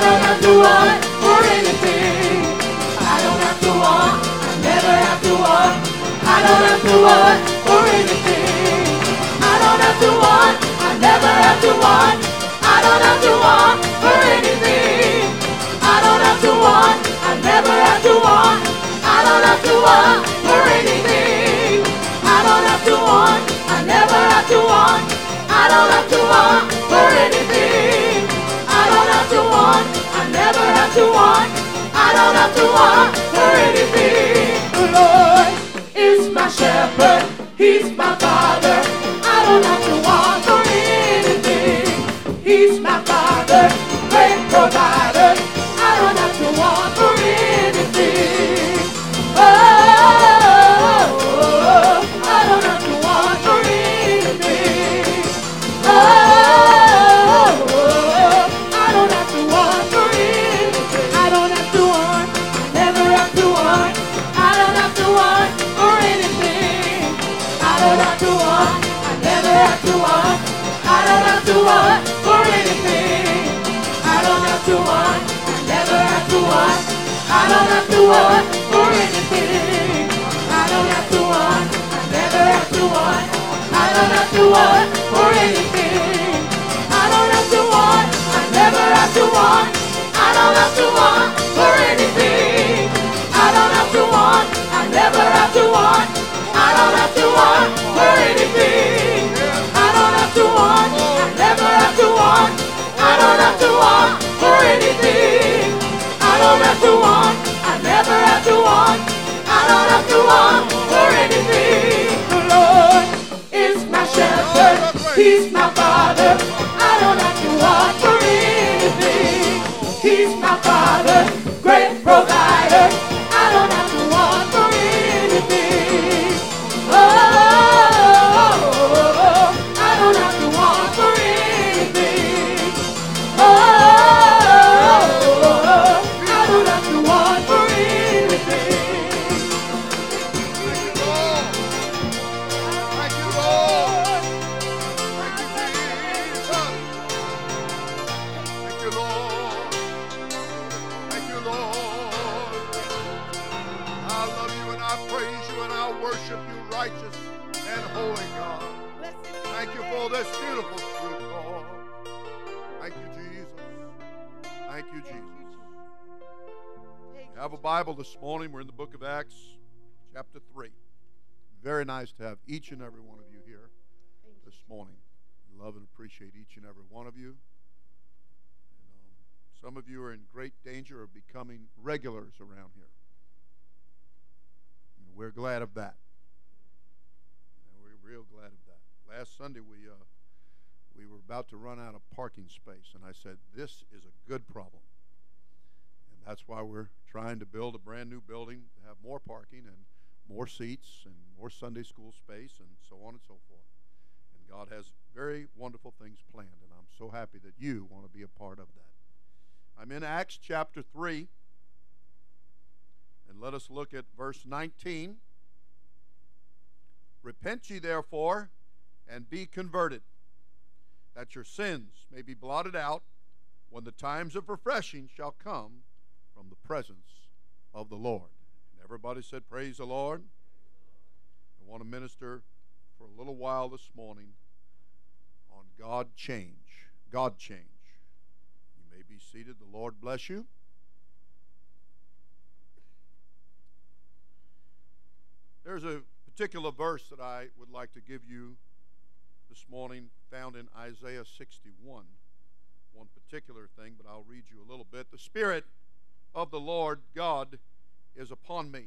I don't have to want for anything. I don't have to want, I never have to want. I don't have to want for anything. I don't have to want, I never have to want. I don't have to want for anything. I don't have to want, I never have to want. I don't have to want for anything. Never have to want. I don't have to want for anything. The Lord is my shepherd, He's my father. I don't have to want for anything. He's my father, great provider. I don't have to want for anything. I don't have to want, I never have to want. I don't have to want for anything. I don't have to want, I never have to want. I don't have to want for anything. I don't have to want, I never have to want. I don't have to want for anything. I don't have to want, I never have to want. I don't have to want for anything. Have to want. I don't have to want for anything. The Lord is my shepherd, He's my father. I don't have to want for anything. He's my father, great provider. Bible this morning. We're in the book of Acts, chapter 3. Very nice to have each and every one of you here this morning. Love and appreciate each and every one of you. And, um, some of you are in great danger of becoming regulars around here. And we're glad of that. And we're real glad of that. Last Sunday we uh, we were about to run out of parking space, and I said, "This is a good problem." And that's why we're trying to build a brand new building to have more parking and more seats and more Sunday school space and so on and so forth. And God has very wonderful things planned, and I'm so happy that you want to be a part of that. I'm in Acts chapter 3, and let us look at verse 19. Repent ye therefore and be converted, that your sins may be blotted out when the times of refreshing shall come from the presence of the Lord. And everybody said, Praise the Lord. I want to minister for a little while this morning on God change. God change. You may be seated. The Lord bless you. There's a particular verse that I would like to give you this morning, found in Isaiah 61. One particular thing, but I'll read you a little bit. The Spirit of the Lord God is upon me,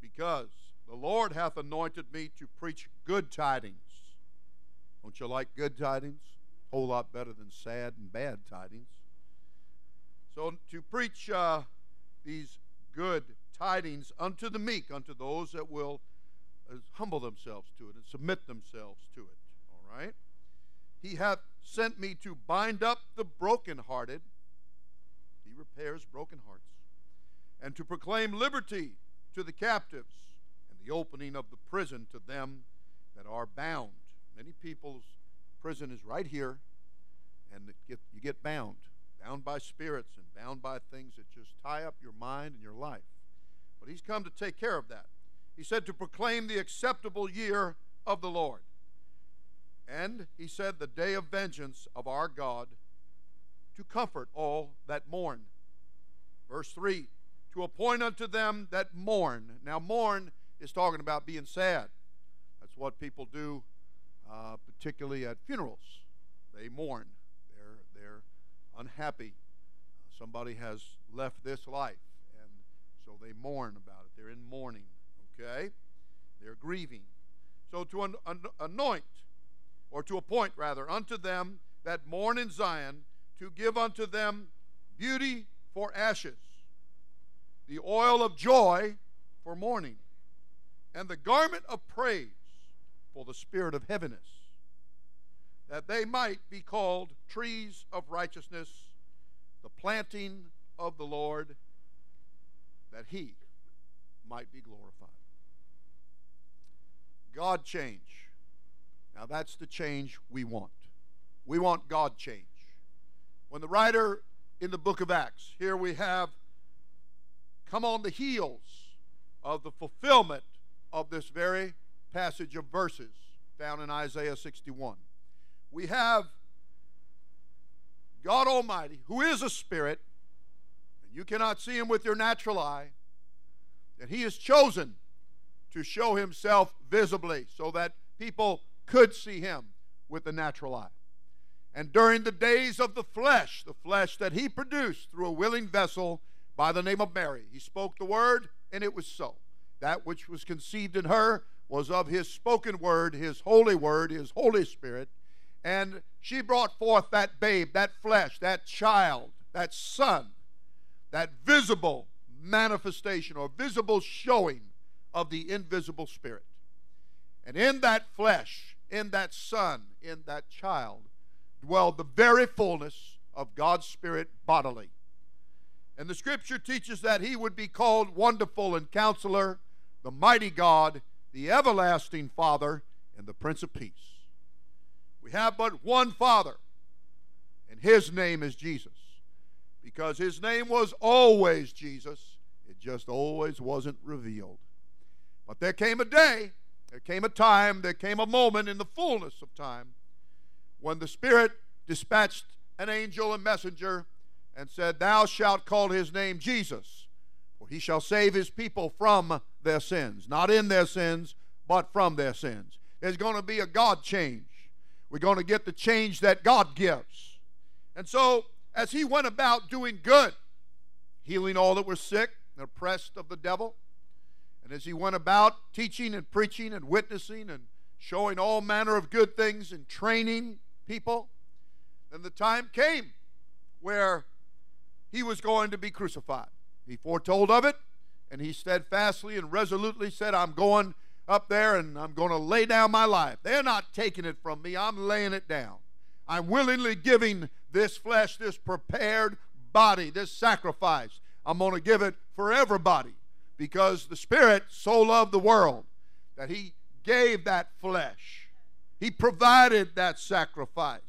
because the Lord hath anointed me to preach good tidings. Don't you like good tidings? A whole lot better than sad and bad tidings. So, to preach uh, these good tidings unto the meek, unto those that will uh, humble themselves to it and submit themselves to it. All right? He hath sent me to bind up the brokenhearted. Repairs broken hearts. And to proclaim liberty to the captives and the opening of the prison to them that are bound. Many people's prison is right here, and get, you get bound. bound by spirits and bound by things that just tie up your mind and your life. But he's come to take care of that. He said to proclaim the acceptable year of the Lord. And he said, the day of vengeance of our God to comfort all that mourn. Verse 3 to appoint unto them that mourn. Now, mourn is talking about being sad. That's what people do, uh, particularly at funerals. They mourn. They're they're unhappy. Uh, somebody has left this life, and so they mourn about it. They're in mourning. Okay, they're grieving. So to an, an, anoint, or to appoint rather, unto them that mourn in Zion, to give unto them beauty for ashes, the oil of joy for mourning, and the garment of praise for the spirit of heaviness, that they might be called trees of righteousness, the planting of the Lord, that he might be glorified. God change. Now that's the change we want. We want God change. When the writer in the book of Acts, here we have come on the heels of the fulfillment of this very passage of verses found in Isaiah 61. We have God Almighty, who is a spirit, and you cannot see him with your natural eye, and he has chosen to show himself visibly so that people could see him with the natural eye. And during the days of the flesh, the flesh that he produced through a willing vessel by the name of Mary, he spoke the word, and it was so. That which was conceived in her was of his spoken word, his holy word, his Holy Spirit. And she brought forth that babe, that flesh, that child, that son, that visible manifestation or visible showing of the invisible Spirit. And in that flesh, in that son, in that child, dwelled the very fullness of God's Spirit bodily. And the scripture teaches that he would be called Wonderful and Counselor, the Mighty God, the Everlasting Father, and the Prince of Peace. We have but one Father, and his name is Jesus. Because his name was always Jesus, it just always wasn't revealed. But there came a day, there came a time, there came a moment in the fullness of time when the Spirit dispatched an angel and messenger and said, Thou shalt call his name Jesus, for he shall save his people from their sins. Not in their sins, but from their sins. There's going to be a God change. We're going to get the change that God gives. And so, as he went about doing good, healing all that were sick and oppressed of the devil, and as he went about teaching and preaching and witnessing and showing all manner of good things and training people, then the time came where he was going to be crucified. He foretold of it, and he steadfastly and resolutely said, I'm going up there and I'm going to lay down my life. They're not taking it from me, I'm laying it down. I'm willingly giving this flesh, this prepared body, this sacrifice. I'm going to give it for everybody because the Spirit so loved the world that He gave that flesh. He provided that sacrifice.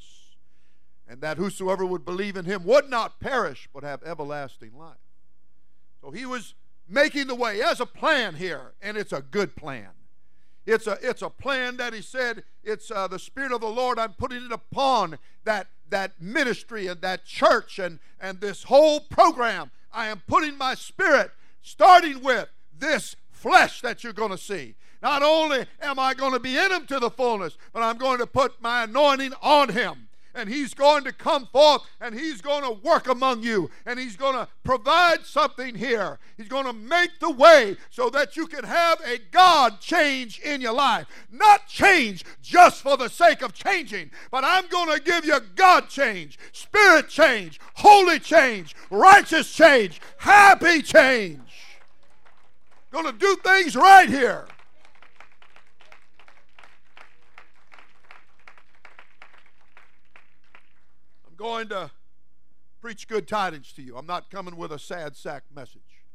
And that whosoever would believe in Him would not perish but have everlasting life. So He was making the way. He has a plan here, and it's a good plan. It's a, it's a plan that he said, it's uh, the Spirit of the Lord, I'm putting it upon that, that ministry and that church and, and this whole program. I am putting my Spirit starting with this flesh that you're going to see. Not only am I going to be in him to the fullness, but I'm going to put my anointing on him and He's going to come forth and He's going to work among you and He's going to provide something here. He's going to make the way so that you can have a God change in your life. Not change just for the sake of changing, but I'm going to give you God change, spirit change, holy change, righteous change, happy change. Going to do things right here. I'm going to preach good tidings to you. I'm not coming with a sad sack message.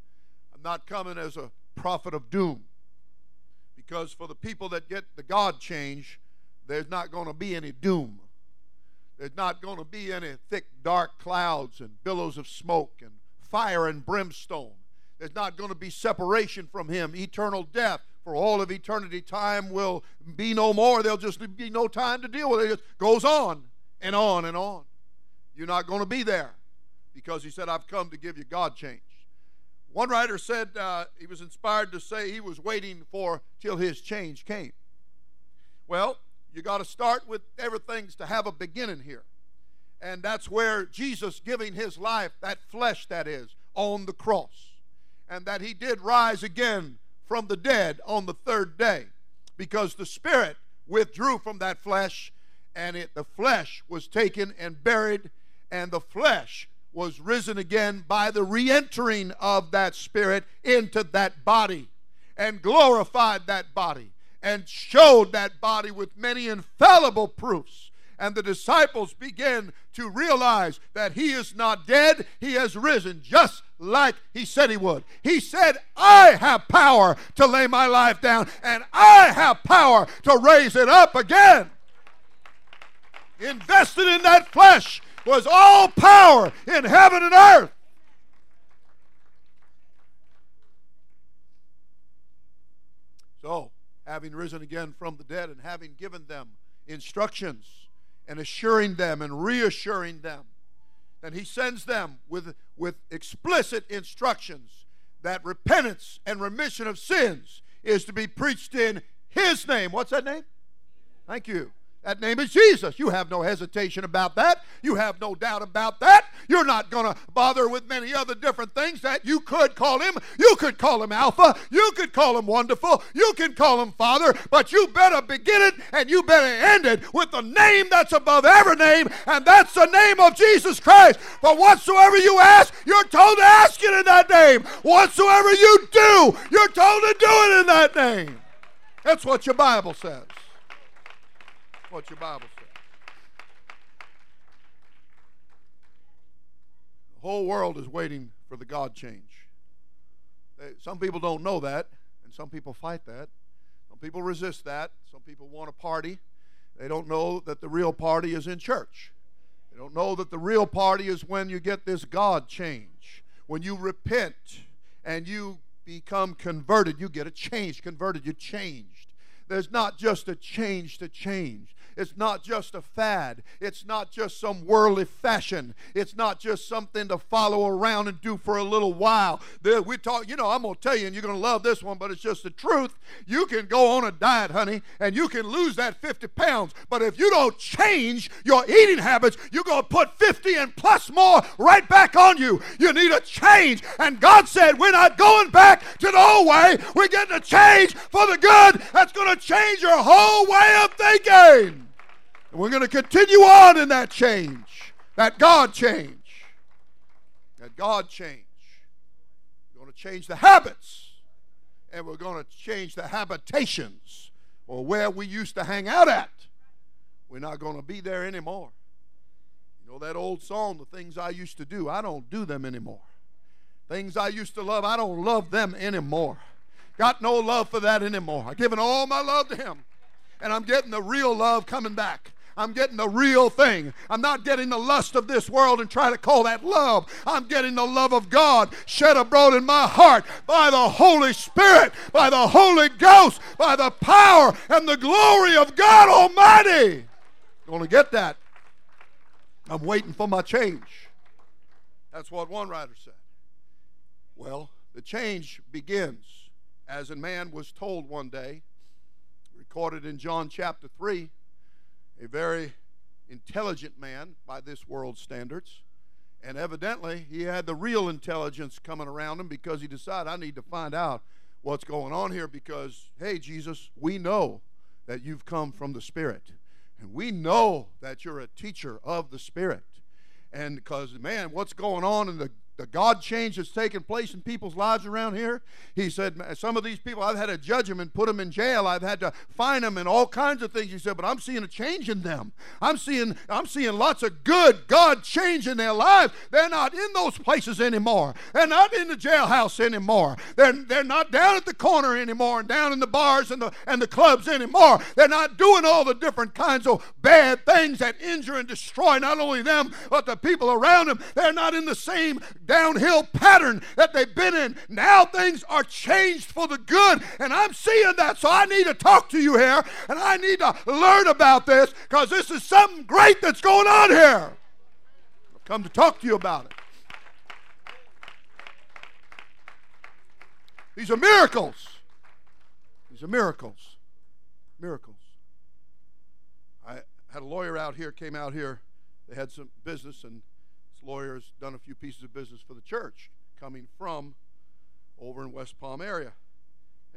I'm not coming as a prophet of doom. Because for the people that get the God change, there's not going to be any doom. There's not going to be any thick, dark clouds and billows of smoke and fire and brimstone. There's not going to be separation from Him, eternal death for all of eternity. Time will be no more. There'll just be no time to deal with it. It just goes on and on and on. You're not going to be there because He said, I've come to give you God change. One writer said uh, he was inspired to say he was waiting for till his change came. Well, you got to start with everything's to have a beginning here. And that's where Jesus giving his life, that flesh that is, on the cross. And that he did rise again from the dead on the third day. Because the spirit withdrew from that flesh, and it, the flesh was taken and buried, and the flesh was risen again by the reentering of that spirit into that body and glorified that body and showed that body with many infallible proofs. And the disciples begin to realize that he is not dead, he has risen just like he said he would. He said, I have power to lay my life down, and I have power to raise it up again. Invested in that flesh was all power in heaven and earth. So, having risen again from the dead and having given them instructions and assuring them and reassuring them, then he sends them with, with explicit instructions that repentance and remission of sins is to be preached in his name. What's that name? Thank you. That name is Jesus. You have no hesitation about that. You have no doubt about that. You're not going to bother with many other different things that you could call him. You could call him Alpha. You could call him Wonderful. You can call him Father. But you better begin it and you better end it with the name that's above every name, and that's the name of Jesus Christ. For whatsoever you ask, you're told to ask it in that name. Whatsoever you do, you're told to do it in that name. That's what your Bible says what your Bible says. The whole world is waiting for the God change. Some people don't know that, and some people fight that. Some people resist that. Some people want a party. They don't know that the real party is in church. They don't know that the real party is when you get this God change. When you repent and you become converted, you get a change. Converted, you changed. There's not just a change to change. It's not just a fad. It's not just some worldly fashion. It's not just something to follow around and do for a little while. We talk, you know, I'm going to tell you, and you're going to love this one, but it's just the truth. You can go on a diet, honey, and you can lose that 50 pounds. But if you don't change your eating habits, you're going to put 50 and plus more right back on you. You need a change. And God said, We're not going back to the old way. We're getting a change for the good that's going to change your whole way of thinking. And we're going to continue on in that change, that God change. That God change. We're going to change the habits, and we're going to change the habitations or where we used to hang out at. We're not going to be there anymore. You know that old song, The Things I Used to Do? I don't do them anymore. Things I used to love, I don't love them anymore. Got no love for that anymore. I've given all my love to Him, and I'm getting the real love coming back. I'm getting the real thing. I'm not getting the lust of this world and trying to call that love. I'm getting the love of God shed abroad in my heart by the Holy Spirit, by the Holy Ghost, by the power and the glory of God Almighty. To get that. I'm waiting for my change. That's what one writer said. Well, the change begins as a man was told one day, recorded in John chapter 3 a very intelligent man by this world's standards. And evidently, he had the real intelligence coming around him because he decided, I need to find out what's going on here because, hey, Jesus, we know that you've come from the Spirit. And we know that you're a teacher of the Spirit. And because, man, what's going on in the the God change that's taking place in people's lives around here. He said, Some of these people, I've had to judge them and put them in jail. I've had to fine them and all kinds of things. He said, But I'm seeing a change in them. I'm seeing, I'm seeing lots of good God change in their lives. They're not in those places anymore. They're not in the jailhouse anymore. They're, they're not down at the corner anymore and down in the bars and the, and the clubs anymore. They're not doing all the different kinds of bad things that injure and destroy not only them, but the people around them. They're not in the same downhill pattern that they've been in. Now things are changed for the good, and I'm seeing that. So I need to talk to you here, and I need to learn about this because this is something great that's going on here. I've come to talk to you about it. These are miracles. These are miracles. Miracles. I had a lawyer out here, came out here. They had some business, and lawyer's done a few pieces of business for the church coming from over in West Palm area.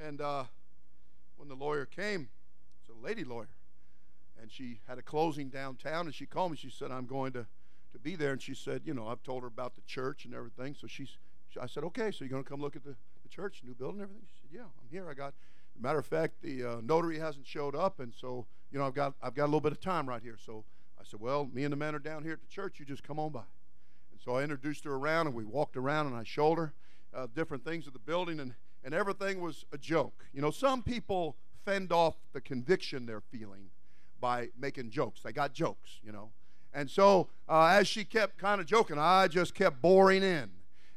And uh, when the lawyer came, it's a lady lawyer, and she had a closing downtown, and she called me. She said, "I'm going to to be there," and she said, "You know, I've told her about the church and everything." So she's, she, I said, "Okay, so you're going to come look at the, the church, new building, everything?" She said, "Yeah, I'm here. I got." Matter of fact, the uh, notary hasn't showed up, and so you know I've got I've got a little bit of time right here. So I said, "Well, me and the man are down here at the church. You just come on by." So I introduced her around, and we walked around, and I showed her uh, different things of the building, and, and everything was a joke. You know, some people fend off the conviction they're feeling by making jokes. They got jokes, you know. And so uh, as she kept kind of joking, I just kept boring in.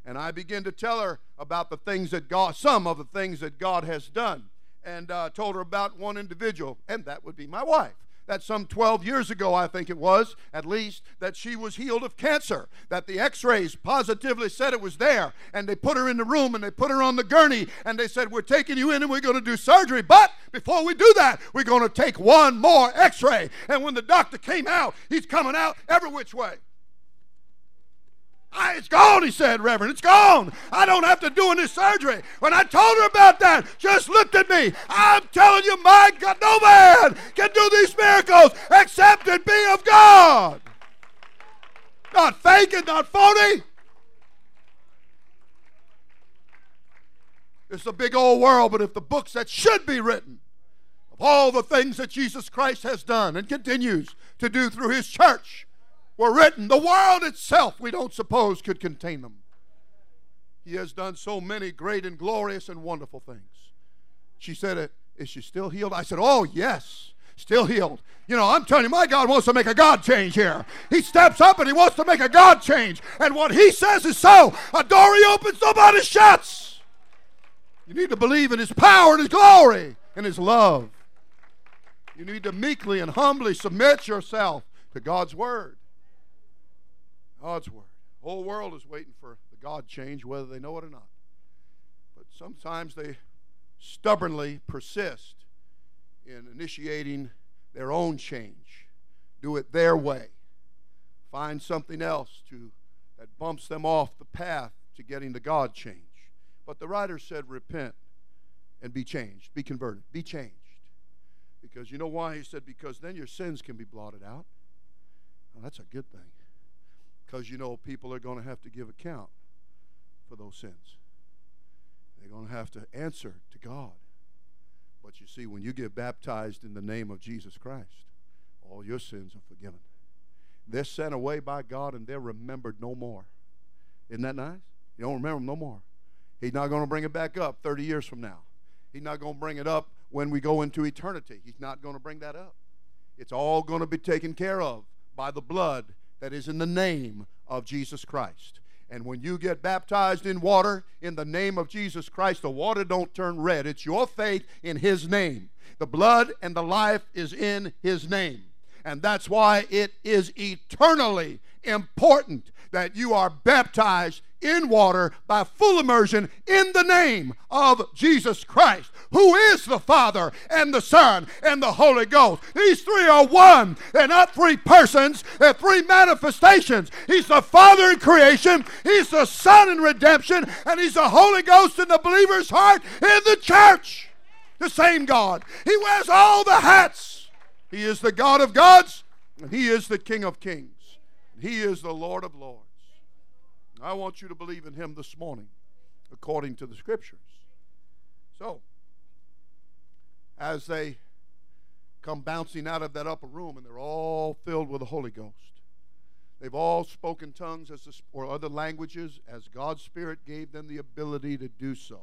And I began to tell her about the things that God, some of the things that God has done. And uh, told her about one individual, and that would be my wife that some 12 years ago, I think it was, at least, that she was healed of cancer. That the x rays positively said it was there. And they put her in the room and they put her on the gurney and they said, We're taking you in and we're going to do surgery. But before we do that, we're going to take one more x ray. And when the doctor came out, he's coming out every which way. I, it's gone, he said, Reverend. It's gone. I don't have to do any surgery. When I told her about that, just looked at me. I'm telling you, my God, no man can do these miracles except it be of God. Not fake and not phony. It's a big old world, but if the books that should be written of all the things that Jesus Christ has done and continues to do through his church, were written, the world itself we don't suppose could contain them. He has done so many great and glorious and wonderful things. She said, uh, Is she still healed? I said, Oh, yes, still healed. You know, I'm telling you, my God wants to make a God change here. He steps up and he wants to make a God change. And what he says is so. A door he opens, nobody shuts. You need to believe in his power and his glory and his love. You need to meekly and humbly submit yourself to God's word. God's word. The whole world is waiting for the God change, whether they know it or not. But sometimes they stubbornly persist in initiating their own change, do it their way, find something else to that bumps them off the path to getting the God change. But the writer said, repent and be changed, be converted, be changed. Because you know why? He said, because then your sins can be blotted out. Well, that's a good thing. Because you know people are going to have to give account for those sins. They're going to have to answer to God. But you see, when you get baptized in the name of Jesus Christ, all your sins are forgiven. They're sent away by God and they're remembered no more. Isn't that nice? You don't remember them no more. He's not going to bring it back up 30 years from now. He's not going to bring it up when we go into eternity. He's not going to bring that up. It's all going to be taken care of by the blood that is in the name of Jesus Christ. And when you get baptized in water in the name of Jesus Christ, the water don't turn red. It's your faith in his name. The blood and the life is in his name. And that's why it is eternally important that you are baptized in water by full immersion in the name of Jesus Christ, who is the Father and the Son and the Holy Ghost. These three are one. They're not three persons, they're three manifestations. He's the Father in creation, He's the Son in redemption, and He's the Holy Ghost in the believer's heart in the church. The same God. He wears all the hats. He is the God of gods, and He is the King of kings. He is the Lord of lords. I want you to believe in him this morning according to the scriptures. So, as they come bouncing out of that upper room and they're all filled with the Holy Ghost, they've all spoken tongues as the, or other languages as God's Spirit gave them the ability to do so.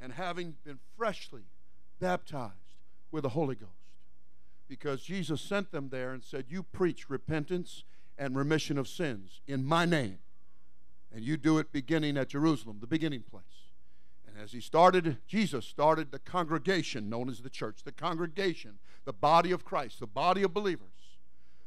And having been freshly baptized with the Holy Ghost, because Jesus sent them there and said, You preach repentance and remission of sins in my name. And you do it beginning at Jerusalem, the beginning place. And as he started, Jesus started the congregation known as the church, the congregation, the body of Christ, the body of believers.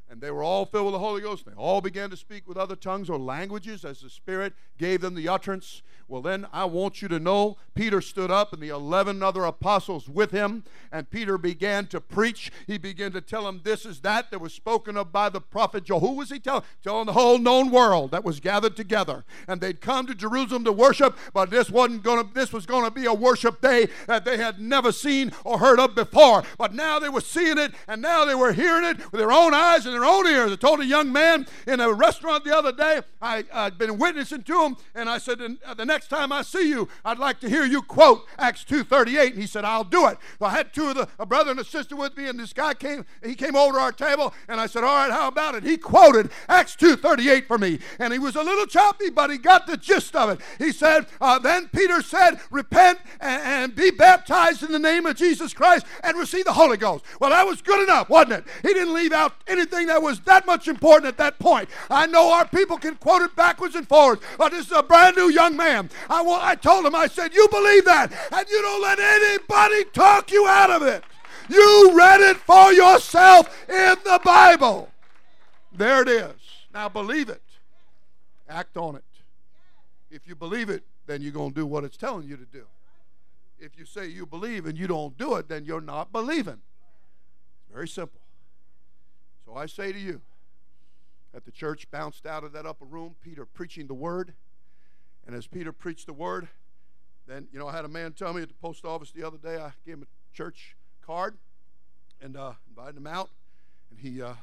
And they were all filled with the Holy Ghost. They all began to speak with other tongues or languages as the Spirit gave them the utterance. Well, then I want you to know Peter stood up and the 11 other apostles with him, and Peter began to preach. He began to tell them this is that that was spoken of by the prophet Joel. Who was he telling? Telling the whole known world that was gathered together. And they'd come to Jerusalem to worship, but this wasn't going to this was going to be a worship day that they had never seen or heard of before. But now they were seeing it, and now they were hearing it with their own eyes and their own ears. I told a young man in a restaurant the other day, I, had been witnessing to him, and I said, the next time I see you, I'd like to hear you quote Acts 2.38. And he said, I'll do it. So I had two of the, a brother and a sister with me, and this guy came, he came over to our table, and I said, all right, how about it? He quoted Acts 2.38 for me, and he was a little choppy, but he got the gist of it. He said, uh, then Peter said, repent and, and be baptized in the name of Jesus Christ and receive the Holy Ghost. Well, that was good enough, wasn't it? He didn't leave out anything that was that much important at that point. I know our people can quote it backwards and forwards, but this is a brand new young man. I, I told him, I said, You believe that, and you don't let anybody talk you out of it. You read it for yourself in the Bible. There it is. Now believe it, act on it. If you believe it, then you're going to do what it's telling you to do. If you say you believe and you don't do it, then you're not believing. Very simple. So I say to you, that the church bounced out of that upper room, Peter preaching the word. And as Peter preached the word, then, you know, I had a man tell me at the post office the other day, I gave him a church card and uh, invited him out. And he, uh,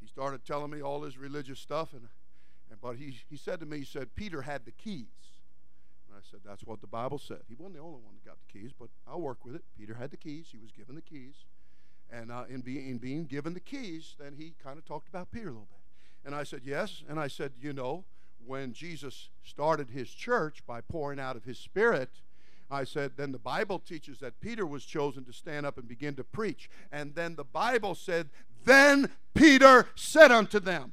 he started telling me all his religious stuff. And, and, but he, he said to me, he said, Peter had the keys. And I said, that's what the Bible said. He wasn't the only one that got the keys, but I'll work with it. Peter had the keys. He was given the keys. And uh, in, being, in being given the keys, then he kind of talked about Peter a little bit. And I said, Yes. And I said, You know, when Jesus started his church by pouring out of his Spirit, I said, then the Bible teaches that Peter was chosen to stand up and begin to preach. And then the Bible said, Then Peter said unto them,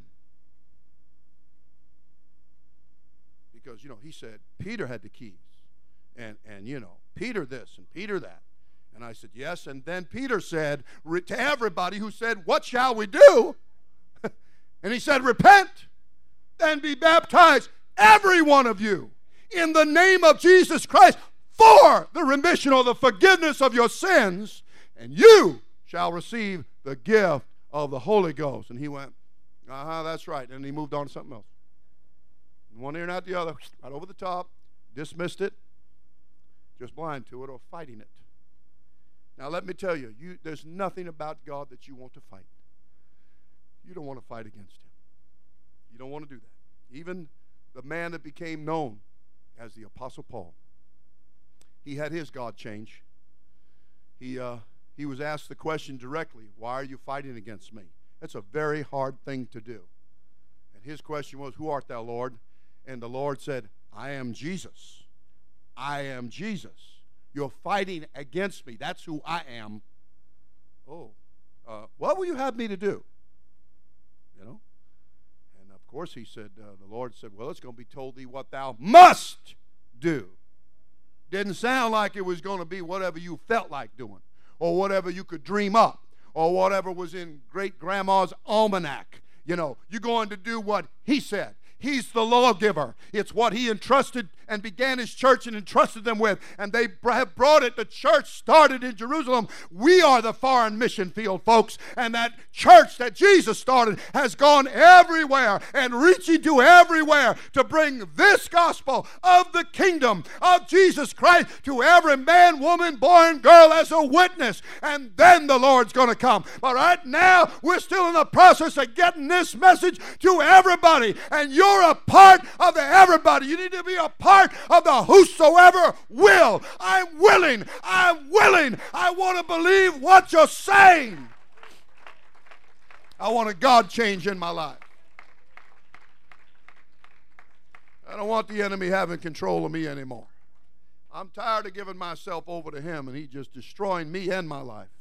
because, you know, he said, Peter had the keys. And, and, you know, Peter this and Peter that. And I said, Yes. And then Peter said to everybody who said, What shall we do? and he said, Repent and be baptized, every one of you, in the name of Jesus Christ for the remission or the forgiveness of your sins, and you shall receive the gift of the Holy Ghost. And he went, Uh huh, that's right. And he moved on to something else. One ear not the other, right over the top, dismissed it, just blind to it or fighting it. Now, let me tell you, you, there's nothing about God that you want to fight. You don't want to fight against Him. You don't want to do that. Even the man that became known as the Apostle Paul, he had his God change. He, uh, he was asked the question directly Why are you fighting against me? That's a very hard thing to do. And his question was, Who art thou, Lord? And the Lord said, I am Jesus. I am Jesus. You're fighting against me. That's who I am. Oh, uh, what will you have me to do? You know? And of course, he said, uh, the Lord said, Well, it's going to be told thee what thou must do. Didn't sound like it was going to be whatever you felt like doing or whatever you could dream up or whatever was in great grandma's almanac. You know, you're going to do what he said. He's the lawgiver. It's what he entrusted and began his church and entrusted them with. And they have brought it. The church started in Jerusalem. We are the foreign mission field, folks. And that church that Jesus started has gone everywhere and reaching to everywhere to bring this gospel of the kingdom of Jesus Christ to every man, woman, boy, and girl as a witness. And then the Lord's going to come. But right now, we're still in the process of getting this message to everybody. And you're You're a part of the everybody. You need to be a part of the whosoever will. I'm willing. I'm willing. I want to believe what you're saying. I want a God change in my life. I don't want the enemy having control of me anymore. I'm tired of giving myself over to him and he just destroying me and my life.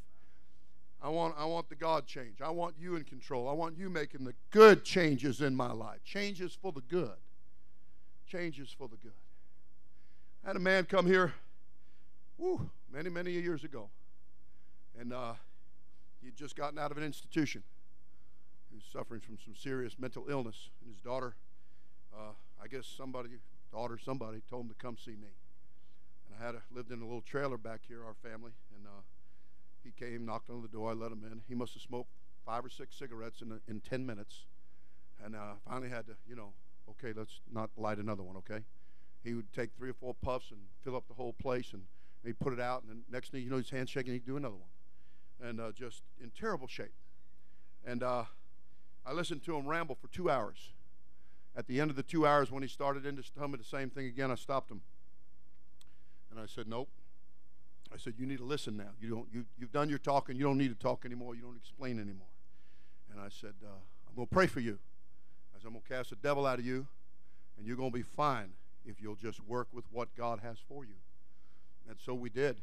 I want, I want the God change. I want you in control. I want you making the good changes in my life. Changes for the good. Changes for the good. I had a man come here, whew, many, many years ago. And uh, he'd just gotten out of an institution. He was suffering from some serious mental illness. And his daughter, uh, I guess somebody, daughter, somebody, told him to come see me. And I had a, lived in a little trailer back here, our family. And uh, he came, knocked on the door. I let him in. He must have smoked five or six cigarettes in, in 10 minutes. And uh, finally had to, you know, okay, let's not light another one, okay? He would take three or four puffs and fill up the whole place, and he'd put it out, and then next thing you know, his hand's shaking, he'd do another one. And uh, just in terrible shape. And uh, I listened to him ramble for two hours. At the end of the two hours, when he started into me the same thing again, I stopped him. And I said, Nope. I said, You need to listen now. You don't, you, you've done your talking. You don't need to talk anymore. You don't explain anymore. And I said, uh, I'm going to pray for you. I said, I'm going to cast the devil out of you, and you're going to be fine if you'll just work with what God has for you. And so we did.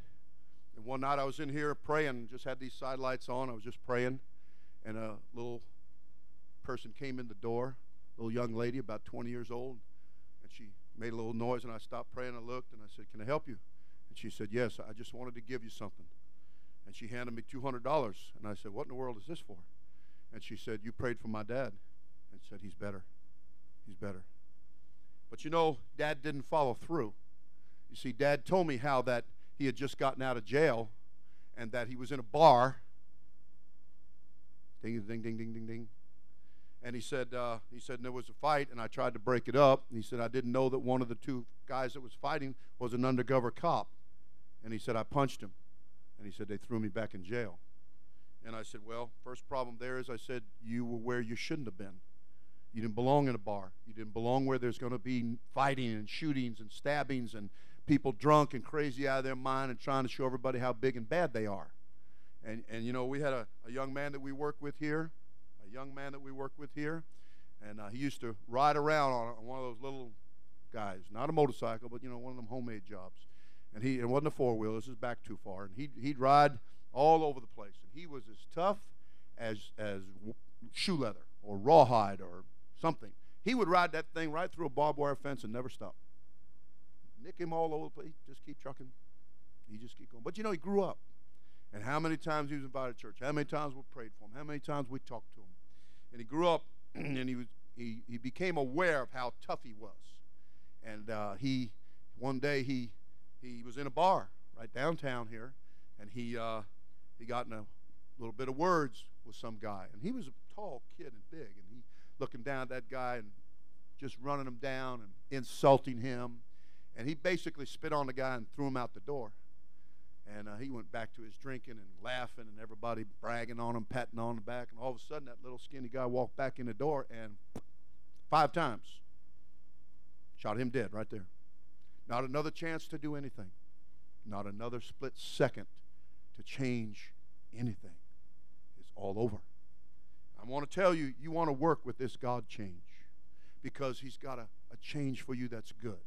And one night I was in here praying, just had these side lights on. I was just praying, and a little person came in the door, a little young lady, about 20 years old, and she made a little noise, and I stopped praying. I looked, and I said, Can I help you? And she said, Yes, I just wanted to give you something. And she handed me $200. And I said, What in the world is this for? And she said, You prayed for my dad. And said, He's better. He's better. But you know, dad didn't follow through. You see, dad told me how that he had just gotten out of jail and that he was in a bar. Ding, ding, ding, ding, ding, ding. And he said, uh, he said there was a fight, and I tried to break it up. And he said I didn't know that one of the two guys that was fighting was an undercover cop. And he said, I punched him. And he said, they threw me back in jail. And I said, well, first problem there is I said, you were where you shouldn't have been. You didn't belong in a bar. You didn't belong where there's going to be fighting and shootings and stabbings and people drunk and crazy out of their mind and trying to show everybody how big and bad they are. And, and you know, we had a, a young man that we work with here, a young man that we work with here, and uh, he used to ride around on, on one of those little guys, not a motorcycle, but, you know, one of them homemade jobs and he it wasn't a four wheel. This is back too far, and he'd he'd ride all over the place, and he was as tough as as shoe leather or rawhide or something. He would ride that thing right through a barbed wire fence and never stop. Nick him all over the place. Just keep trucking. He just keep going. But you know, he grew up. And how many times he was invited to church? How many times we prayed for him? How many times we talked to him? And he grew up, and he was he he became aware of how tough he was. And uh, he one day he he was in a bar right downtown here, and he uh, he got in a little bit of words with some guy, and he was a tall kid and big, and he looking down at that guy and just running him down and insulting him, and he basically spit on the guy and threw him out the door. And uh, he went back to his drinking and laughing, and everybody bragging on him, patting on the back. And all of a sudden, that little skinny guy walked back in the door and five times shot him dead right there. Not another chance to do anything. Not another split second to change anything. It's all over. I want to tell you, you want to work with this God change because He's got a, a change for you that's good.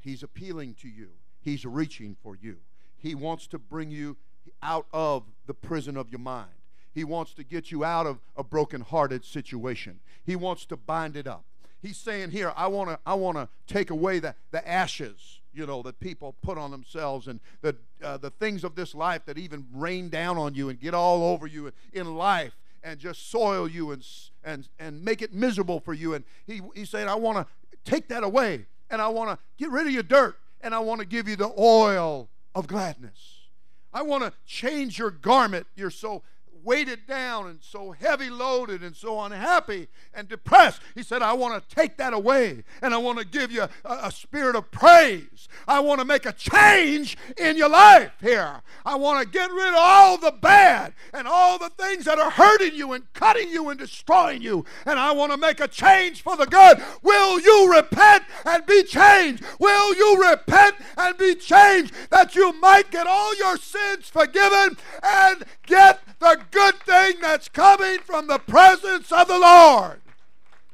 He's appealing to you, He's reaching for you. He wants to bring you out of the prison of your mind. He wants to get you out of a broken-hearted situation. He wants to bind it up he's saying here, I want to I want to take away the, the ashes, you know, that people put on themselves and the uh, the things of this life that even rain down on you and get all over you in life and just soil you and and and make it miserable for you. And he he's saying, I want to take that away and I want to get rid of your dirt and I want to give you the oil of gladness. I want to change your garment. You're so weighted down and so heavy loaded and so unhappy and depressed. He said, I want to take that away and I want to give you a, a spirit of praise. I want to make a change in your life here. I want to get rid of all the bad and all the things that are hurting you and cutting you and destroying you. And I want to make a change for the good. Will you repent and be changed? Will you repent and be changed that you might get all your sins forgiven and get the good thing that's coming from the presence of the Lord,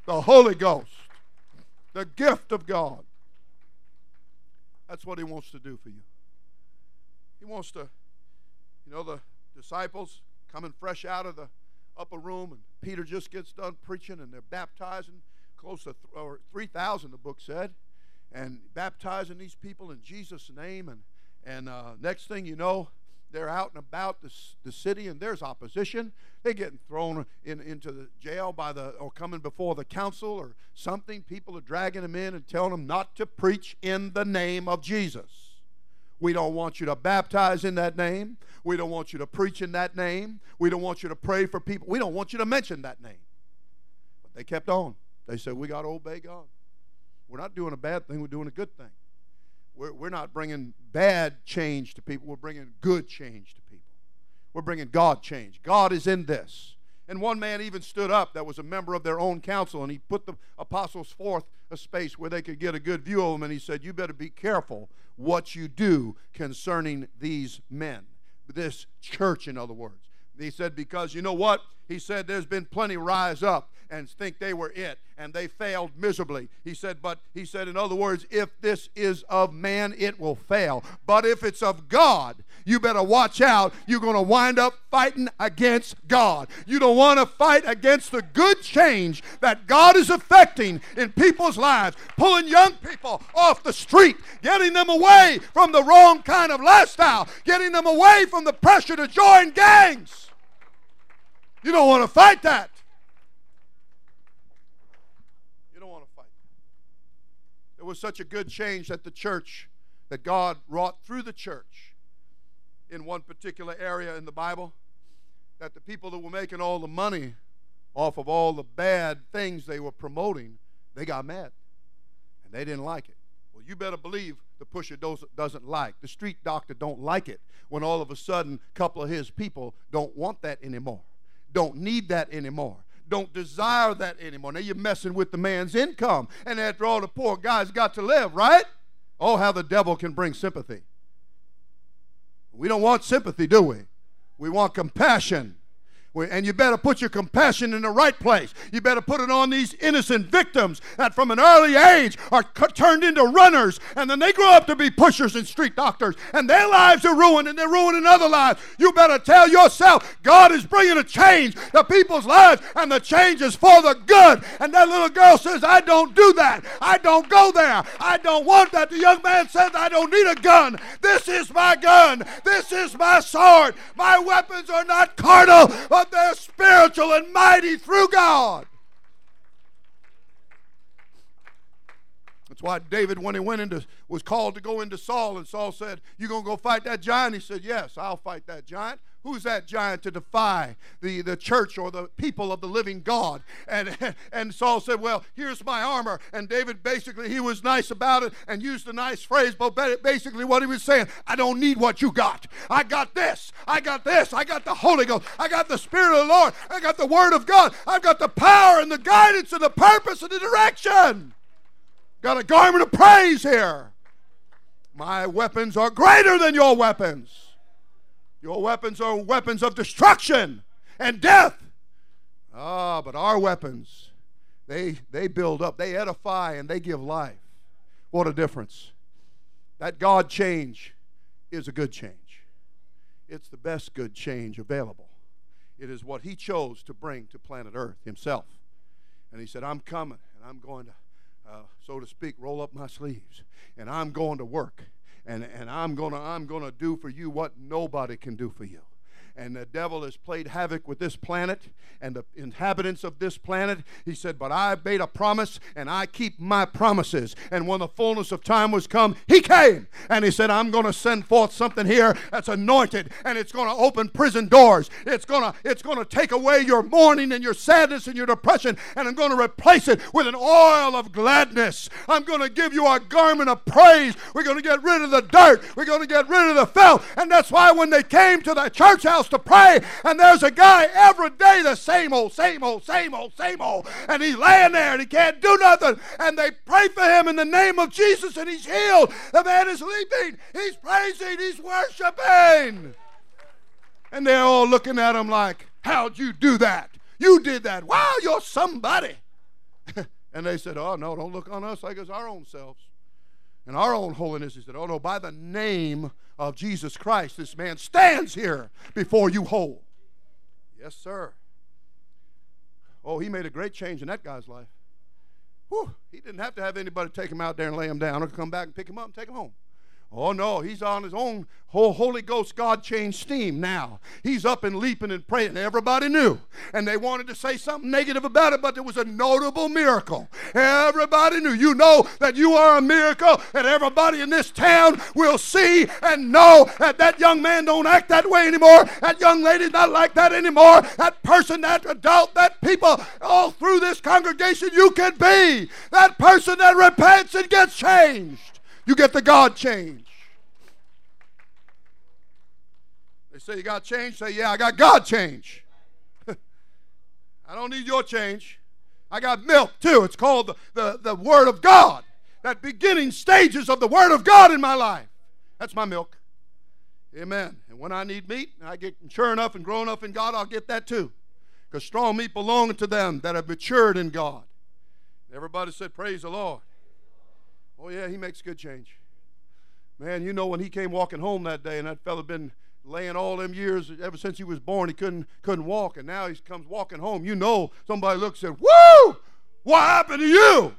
the Holy Ghost, the gift of God. That's what He wants to do for you. He wants to, you know, the disciples coming fresh out of the upper room, and Peter just gets done preaching, and they're baptizing close to th- or 3,000, the book said, and baptizing these people in Jesus' name. And, and uh, next thing you know, they're out and about the, the city and there's opposition. They're getting thrown in, into the jail by the or coming before the council or something. People are dragging them in and telling them not to preach in the name of Jesus. We don't want you to baptize in that name. We don't want you to preach in that name. We don't want you to pray for people. We don't want you to mention that name. But they kept on. They said, We got to obey God. We're not doing a bad thing, we're doing a good thing. We're, we're not bringing bad change to people, we're bringing good change to people. We're bringing God change. God is in this. And one man even stood up that was a member of their own council, and he put the apostles forth a space where they could get a good view of them, and he said, You better be careful what you do concerning these men, this church, in other words. He said, Because you know what? He said, There's been plenty rise up and think they were it, and they failed miserably. He said, But he said, in other words, if this is of man, it will fail. But if it's of God, you better watch out. You're going to wind up fighting against God. You don't want to fight against the good change that God is affecting in people's lives, pulling young people off the street, getting them away from the wrong kind of lifestyle, getting them away from the pressure to join gangs. You don't want to fight that. You don't want to fight. It was such a good change that the church, that God wrought through the church in one particular area in the Bible, that the people that were making all the money off of all the bad things they were promoting, they got mad. And they didn't like it. Well, you better believe the pusher doesn't like. The street doctor don't like it when all of a sudden a couple of his people don't want that anymore, don't need that anymore don't desire that anymore. Now you're messing with the man's income. And after all, the poor guy's got to live, right? Oh, how the devil can bring sympathy. We don't want sympathy, do we? We want compassion. And you better put your compassion in the right place. You better put it on these innocent victims that from an early age are turned into runners and then they grow up to be pushers and street doctors and their lives are ruined and they're ruining other lives. You better tell yourself God is bringing a change to people's lives and the change is for the good. And that little girl says, I don't do that. I don't go there. I don't want that. The young man says, I don't need a gun. This is my gun. This is my sword. My weapons are not carnal, but but they're spiritual and mighty through God. That's why David, when he went into, was called to go into Saul, and Saul said, You gonna go fight that giant? He said, Yes, I'll fight that giant. Who's that giant to defy the, the church or the people of the living God? And, and Saul said, Well, here's my armor. And David basically, he was nice about it and used a nice phrase, but basically what he was saying, I don't need what you got. I got this. I got this. I got the Holy Ghost. I got the Spirit of the Lord. I got the Word of God. I've got the power and the guidance and the purpose and the direction. Got a garment of praise here. My weapons are greater than your weapons. Your weapons are weapons of destruction and death. Ah, but our weapons, they, they build up, they edify, and they give life. What a difference. That God change is a good change. It's the best good change available. It is what He chose to bring to planet Earth Himself. And He said, I'm coming, and I'm going to, uh, so to speak, roll up my sleeves, and I'm going to work and, and I'm gonna I'm gonna do for you what nobody can do for you. And the devil has played havoc with this planet and the inhabitants of this planet. He said, But I made a promise and I keep my promises. And when the fullness of time was come, he came and he said, I'm going to send forth something here that's anointed and it's going to open prison doors. It's going to it's going to take away your mourning and your sadness and your depression and I'm going to replace it with an oil of gladness. I'm going to give you a garment of praise. We're going to get rid of the dirt. We're going to get rid of the filth. And that's why when they came to the church house to pray, and there's a guy every day the same old, same old, same old, same old, and he's laying there and he can't do nothing, and they pray for him in the name of Jesus and he's healed. The man is leaping, he's praising, he's worshiping. And they're all looking at him like, How'd you do that? You did that. Wow, you're somebody. and they said, Oh, no, don't look on us like it's our own selves and our own holiness. He said, Oh, no, by the name of Jesus Christ, this man stands here before you whole. Yes, sir. Oh, he made a great change in that guy's life. Whew, he didn't have to have anybody take him out there and lay him down or come back and pick him up and take him home. Oh no, he's on his own whole Holy Ghost God changed steam now. He's up and leaping and praying. Everybody knew. And they wanted to say something negative about it, but it was a notable miracle. Everybody knew. You know that you are a miracle, and everybody in this town will see and know that that young man don't act that way anymore. That young lady's not like that anymore. That person, that adult, that people all through this congregation you can be. That person that repents and gets changed. You get the God change. They say you got change. Say, yeah, I got God change. I don't need your change. I got milk too. It's called the, the, the Word of God. That beginning stages of the Word of God in my life. That's my milk. Amen. And when I need meat, I get mature enough and grown up in God, I'll get that too. Because strong meat belongs to them that have matured in God. Everybody said, Praise the Lord. Oh, yeah, he makes good change. Man, you know when he came walking home that day and that fella been laying all them years ever since he was born, he couldn't couldn't walk, and now he comes walking home. You know somebody looks and Woo! What happened to you?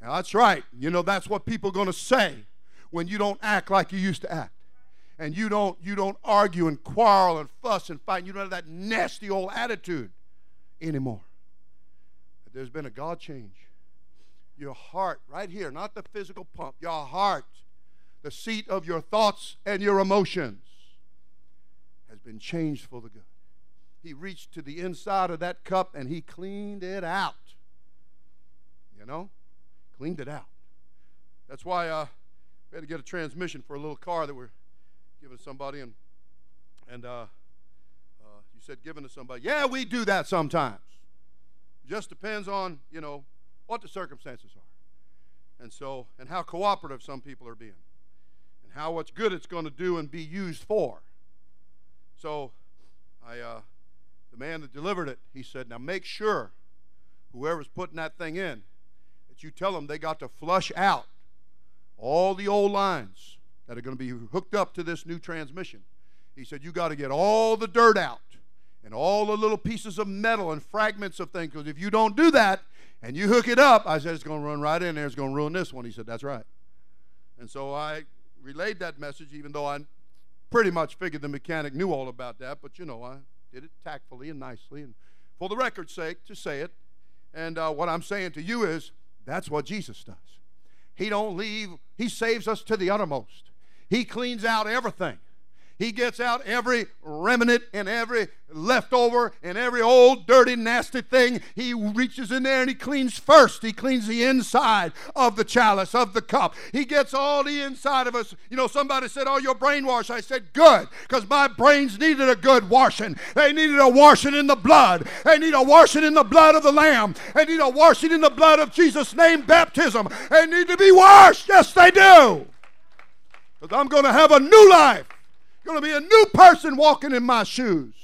Now, that's right. You know that's what people are gonna say when you don't act like you used to act. And you don't you don't argue and quarrel and fuss and fight. You don't have that nasty old attitude anymore. There's been a God change your heart, right here, not the physical pump, your heart, the seat of your thoughts and your emotions, has been changed for the good. He reached to the inside of that cup and he cleaned it out. You know? Cleaned it out. That's why uh, we had to get a transmission for a little car that we're giving somebody, and and uh, uh, you said giving to somebody. Yeah, we do that sometimes. Just depends on you know what the circumstances are. And so, and how cooperative some people are being, and how what's good it's going to do and be used for. So, I, uh, the man that delivered it, he said, now make sure whoever's putting that thing in, that you tell them they got to flush out all the old lines that are going to be hooked up to this new transmission. He said, you got to get all the dirt out and all the little pieces of metal and fragments of things, because if you don't do that, and you hook it up, I said, it's going to run right in there. It's going to ruin this one. He said, that's right. And so I relayed that message, even though I pretty much figured the mechanic knew all about that. But, you know, I did it tactfully and nicely. And for the record's sake, to say it. And uh, what I'm saying to you is, that's what Jesus does. He don't leave, he saves us to the uttermost. He cleans out everything. He gets out every remnant and every leftover and every old, dirty, nasty thing. He reaches in there and he cleans first. He cleans the inside of the chalice, of the cup. He gets all the inside of us. You know, somebody said, Oh, you're brainwashed. I said, Good, because my brains needed a good washing. They needed a washing in the blood. They need a washing in the blood of the Lamb. They need a washing in the blood of Jesus' name, baptism. They need to be washed. Yes, they do. Because I'm going to have a new life going to be a new person walking in my shoes.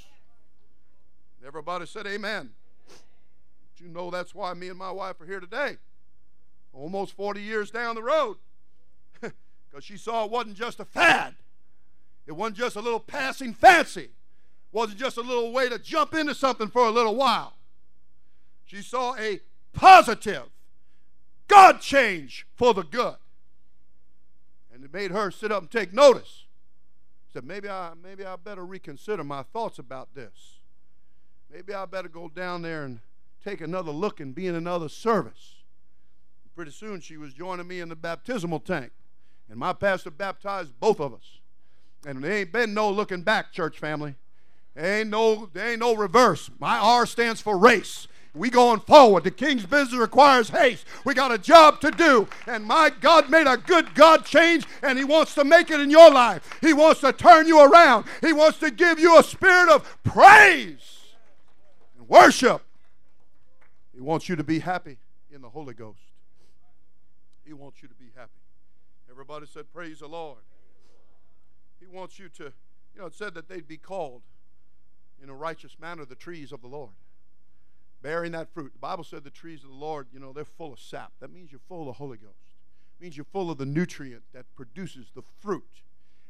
Everybody said amen. But you know that's why me and my wife are here today. Almost 40 years down the road. Because she saw it wasn't just a fad. It wasn't just a little passing fancy. It wasn't just a little way to jump into something for a little while. She saw a positive God change for the good. And it made her sit up and take notice Said maybe I maybe I better reconsider my thoughts about this. Maybe I better go down there and take another look and be in another service. Pretty soon she was joining me in the baptismal tank. And my pastor baptized both of us. And there ain't been no looking back, church family. There ain't no, there ain't no reverse. My R stands for race. We going forward. The king's business requires haste. We got a job to do. And my God made a good God change, and He wants to make it in your life. He wants to turn you around. He wants to give you a spirit of praise and worship. He wants you to be happy in the Holy Ghost. He wants you to be happy. Everybody said, Praise the Lord. He wants you to, you know, it said that they'd be called in a righteous manner the trees of the Lord bearing that fruit. The Bible said the trees of the Lord, you know, they're full of sap. That means you're full of the Holy Ghost. It means you're full of the nutrient that produces the fruit.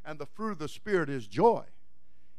And the fruit of the Spirit is joy,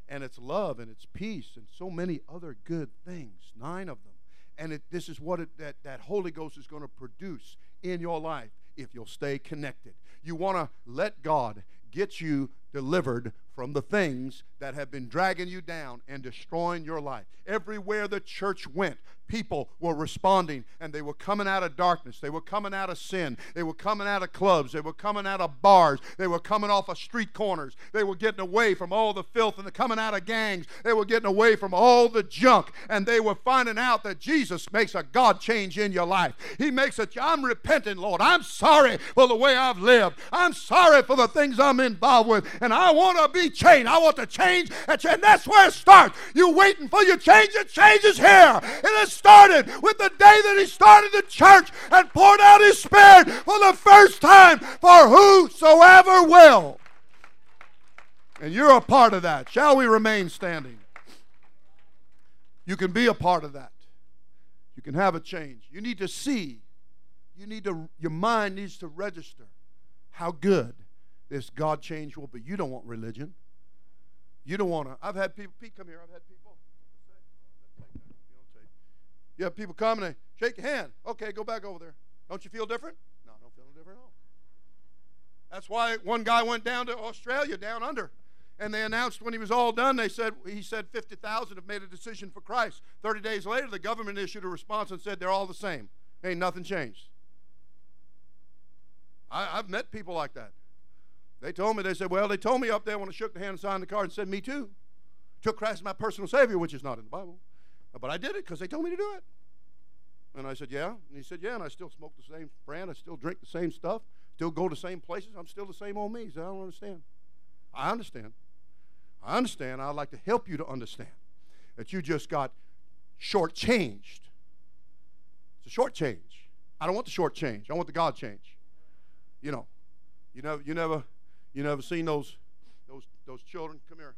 and it's love, and it's peace, and so many other good things, nine of them. And it, this is what it, that, that Holy Ghost is going to produce in your life if you'll stay connected. You want to let God get you delivered from the things that have been dragging you down and destroying your life. Everywhere the church went, people were responding and they were coming out of darkness. They were coming out of sin. They were coming out of clubs. They were coming out of bars. They were coming off of street corners. They were getting away from all the filth and the coming out of gangs. They were getting away from all the junk and they were finding out that Jesus makes a God change in your life. He makes a I'm repenting, Lord. I'm sorry for the way I've lived. I'm sorry for the things I'm involved with and I want to be changed. I want to change and that's where it starts. You waiting for your change, it changes here. It is started with the day that he started the church and poured out his spirit for the first time for whosoever will. And you're a part of that. Shall we remain standing? You can be a part of that. You can have a change. You need to see. You need to your mind needs to register how good this God change will but You don't want religion. You don't want to. I've had people, Pete, come here. I've had people you have people come and they shake your hand. Okay, go back over there. Don't you feel different? No, I don't feel different at all. That's why one guy went down to Australia, down under, and they announced when he was all done, they said he said 50,000 have made a decision for Christ. 30 days later, the government issued a response and said they're all the same. Ain't nothing changed. I, have met people like that. They told me, they said, well, they told me up there when I shook the hand and signed the card and said, me too. Took Christ as my personal Savior, which is not in the Bible. But I did it because they told me to do it. And I said, Yeah. And he said, Yeah. And I still smoke the same brand. I still drink the same stuff. Still go to the same places. I'm still the same old me. He said, I don't understand. I understand. I understand. I'd like to help you to understand that you just got shortchanged. It's a short change. I don't want the short change. I want the God change. You know, you never, you never, you never seen those, those, those children. Come here.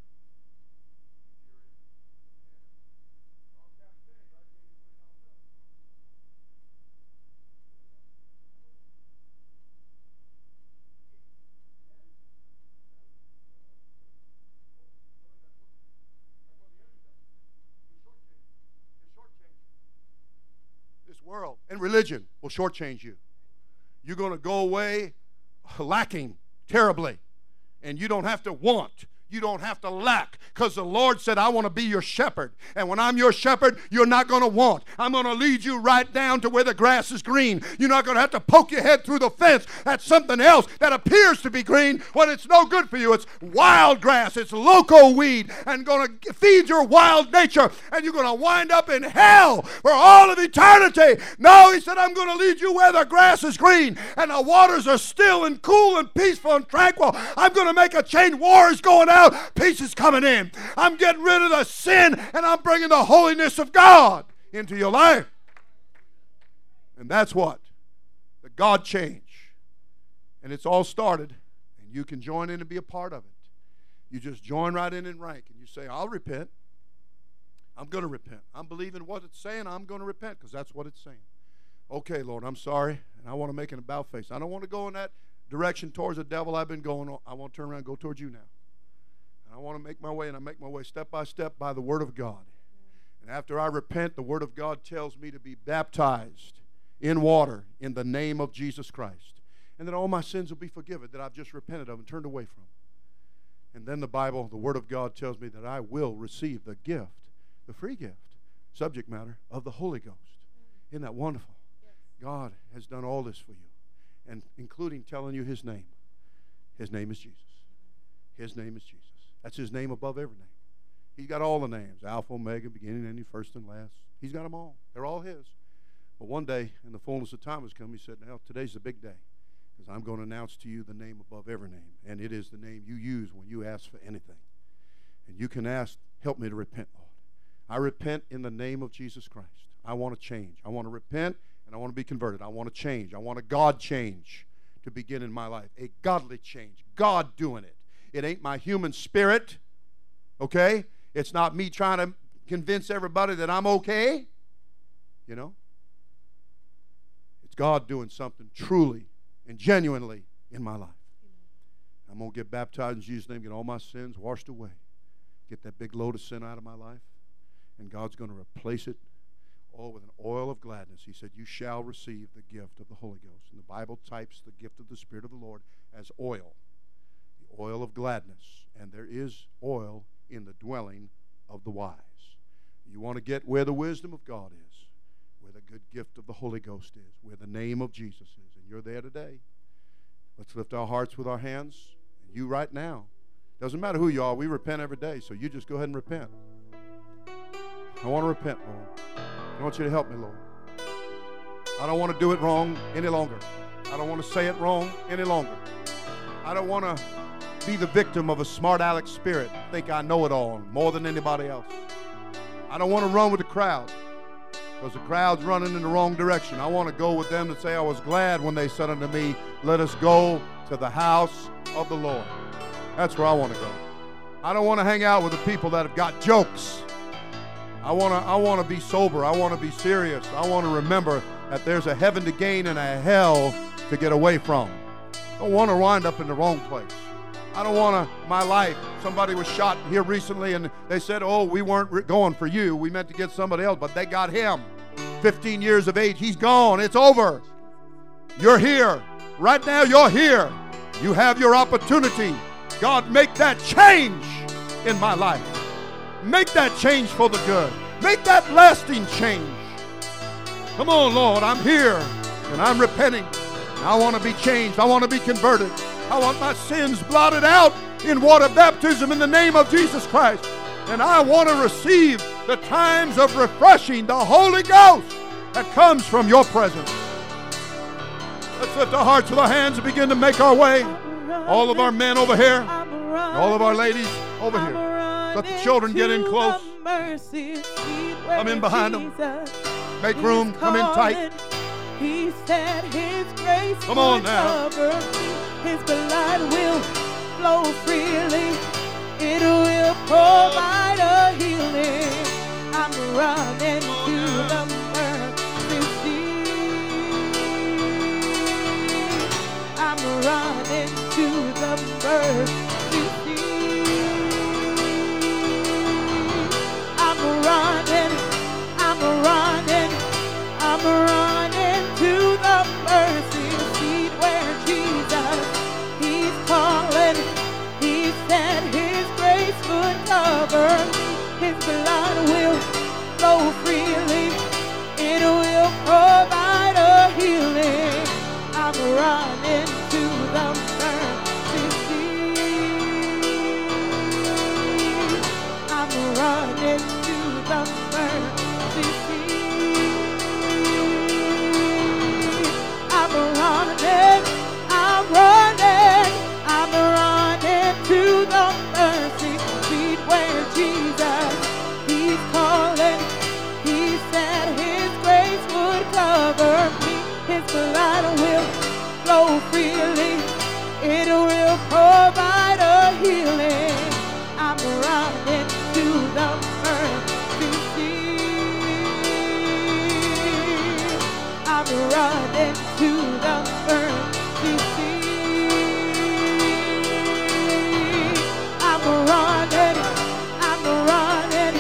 This world and religion will shortchange you. You're going to go away lacking terribly, and you don't have to want you don't have to lack because the Lord said, I want to be your shepherd. And when I'm your shepherd, you're not going to want. I'm going to lead you right down to where the grass is green. You're not going to have to poke your head through the fence at something else that appears to be green when it's no good for you. It's wild grass, it's loco weed, and going to feed your wild nature. And you're going to wind up in hell for all of eternity. No, he said, I'm going to lead you where the grass is green and the waters are still and cool and peaceful and tranquil. I'm going to make a change. War is going out out, peace is coming in. I'm getting rid of the sin and I'm bringing the holiness of God into your life. And that's what? The God change. And it's all started, and you can join in and be a part of it. You just join right in and rank, and you say, I'll repent. I'm going to repent. I'm believing what it's saying. I'm going to repent because that's what it's saying. Okay, Lord, I'm sorry, and I want to make an about face. I don't want to go in that direction towards the devil I've been going. I want to turn around and go towards you now. I want to make my way, and I make my way step by step by the Word of God. And after I repent, the Word of God tells me to be baptized in water in the name of Jesus Christ. And that all my sins will be forgiven that I've just repented of and turned away from. And then the Bible, the Word of God tells me that I will receive the gift, the free gift, subject matter of the Holy Ghost. Isn't that wonderful? God has done all this for you, and including telling you His name. His name is Jesus. His name is Jesus. That's His name above every name. He's got all the names Alpha, Omega, beginning, ending, first, and last. He's got them all. They're all His. But one day, in the fullness of time has come, He said, Now, today's the big day because I'm going to announce to you the name above every name, and it is the name you use when you ask for anything. And you can ask, Help me to repent, Lord. I repent in the name of Jesus Christ. I want to change. I want to repent and I want to be converted. I want to change. I want a God change to begin in my life. A godly change. God doing it. It ain't my human spirit, okay? It's not me trying to convince everybody that I'm okay, you know? It's God doing something truly and genuinely in my life. I'm going to get baptized in Jesus' name, get all my sins washed away, get that big load of sin out of my life, and God's going to replace it all with an oil of gladness. He said, You shall receive the gift of the Holy Ghost. And the Bible types the gift of the Spirit of the Lord as oil, oil of gladness. And there is oil in the dwelling of the wise. You want to get where the wisdom of God is, where the good gift of the Holy Ghost is, where the name of Jesus is. And you're there today. Let's lift our hearts with our hands. And you right now. Doesn't matter who you are, we repent every day. So you just go ahead and repent. I want to repent, Lord. I want you to help me, Lord. I don't want to do it wrong any longer. I don't want to say it wrong any longer. I don't want to be the victim of a smart aleck spirit, think I know it all more than anybody else. I don't want to run with the crowd because the crowd's running in the wrong direction. I want to go with them and say, I was glad when they said unto me, Let us go to the house of the Lord. That's where I want to go. I don't want to hang out with the people that have got jokes. I want to I want to be sober. I want to be serious. I want to remember that there's a heaven to gain and a hell to get away from. I don't want to wind up in the wrong place. I don't want to my life. Somebody was shot here recently and they said, "Oh, we weren't going for you. We meant to get somebody else, but they got him." 15 years of age. He's gone. It's over. You're here. Right now you're here. You have your opportunity. God, make that change in my life. Make that change for the good. Make that lasting change. Come on, Lord, I'm here and I'm repenting. I want to be changed. I want to be converted. I want my sins blotted out in water baptism in the name of Jesus Christ. And I want to receive the times of refreshing, the Holy Ghost that comes from your presence. Let's lift our hearts with our hands and begin to make our way. All of our men over here, all of our ladies over here. Let the children get in close. Come in behind them. Make room. Come in tight. He said his grace Come on now. His blood will flow freely. It will provide a healing. I'm running to the mercy. I'm running to the mercy cover me, His blood will flow freely, the mercy seat. I'm running, I'm running,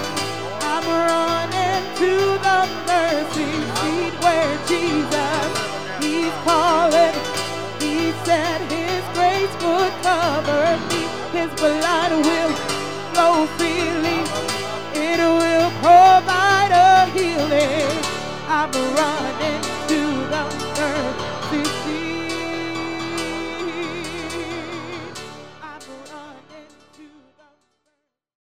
I'm running to the mercy seat where Jesus, He's calling. He said His grace would cover me. His blood will flow freely. It will provide a healing. I'm running.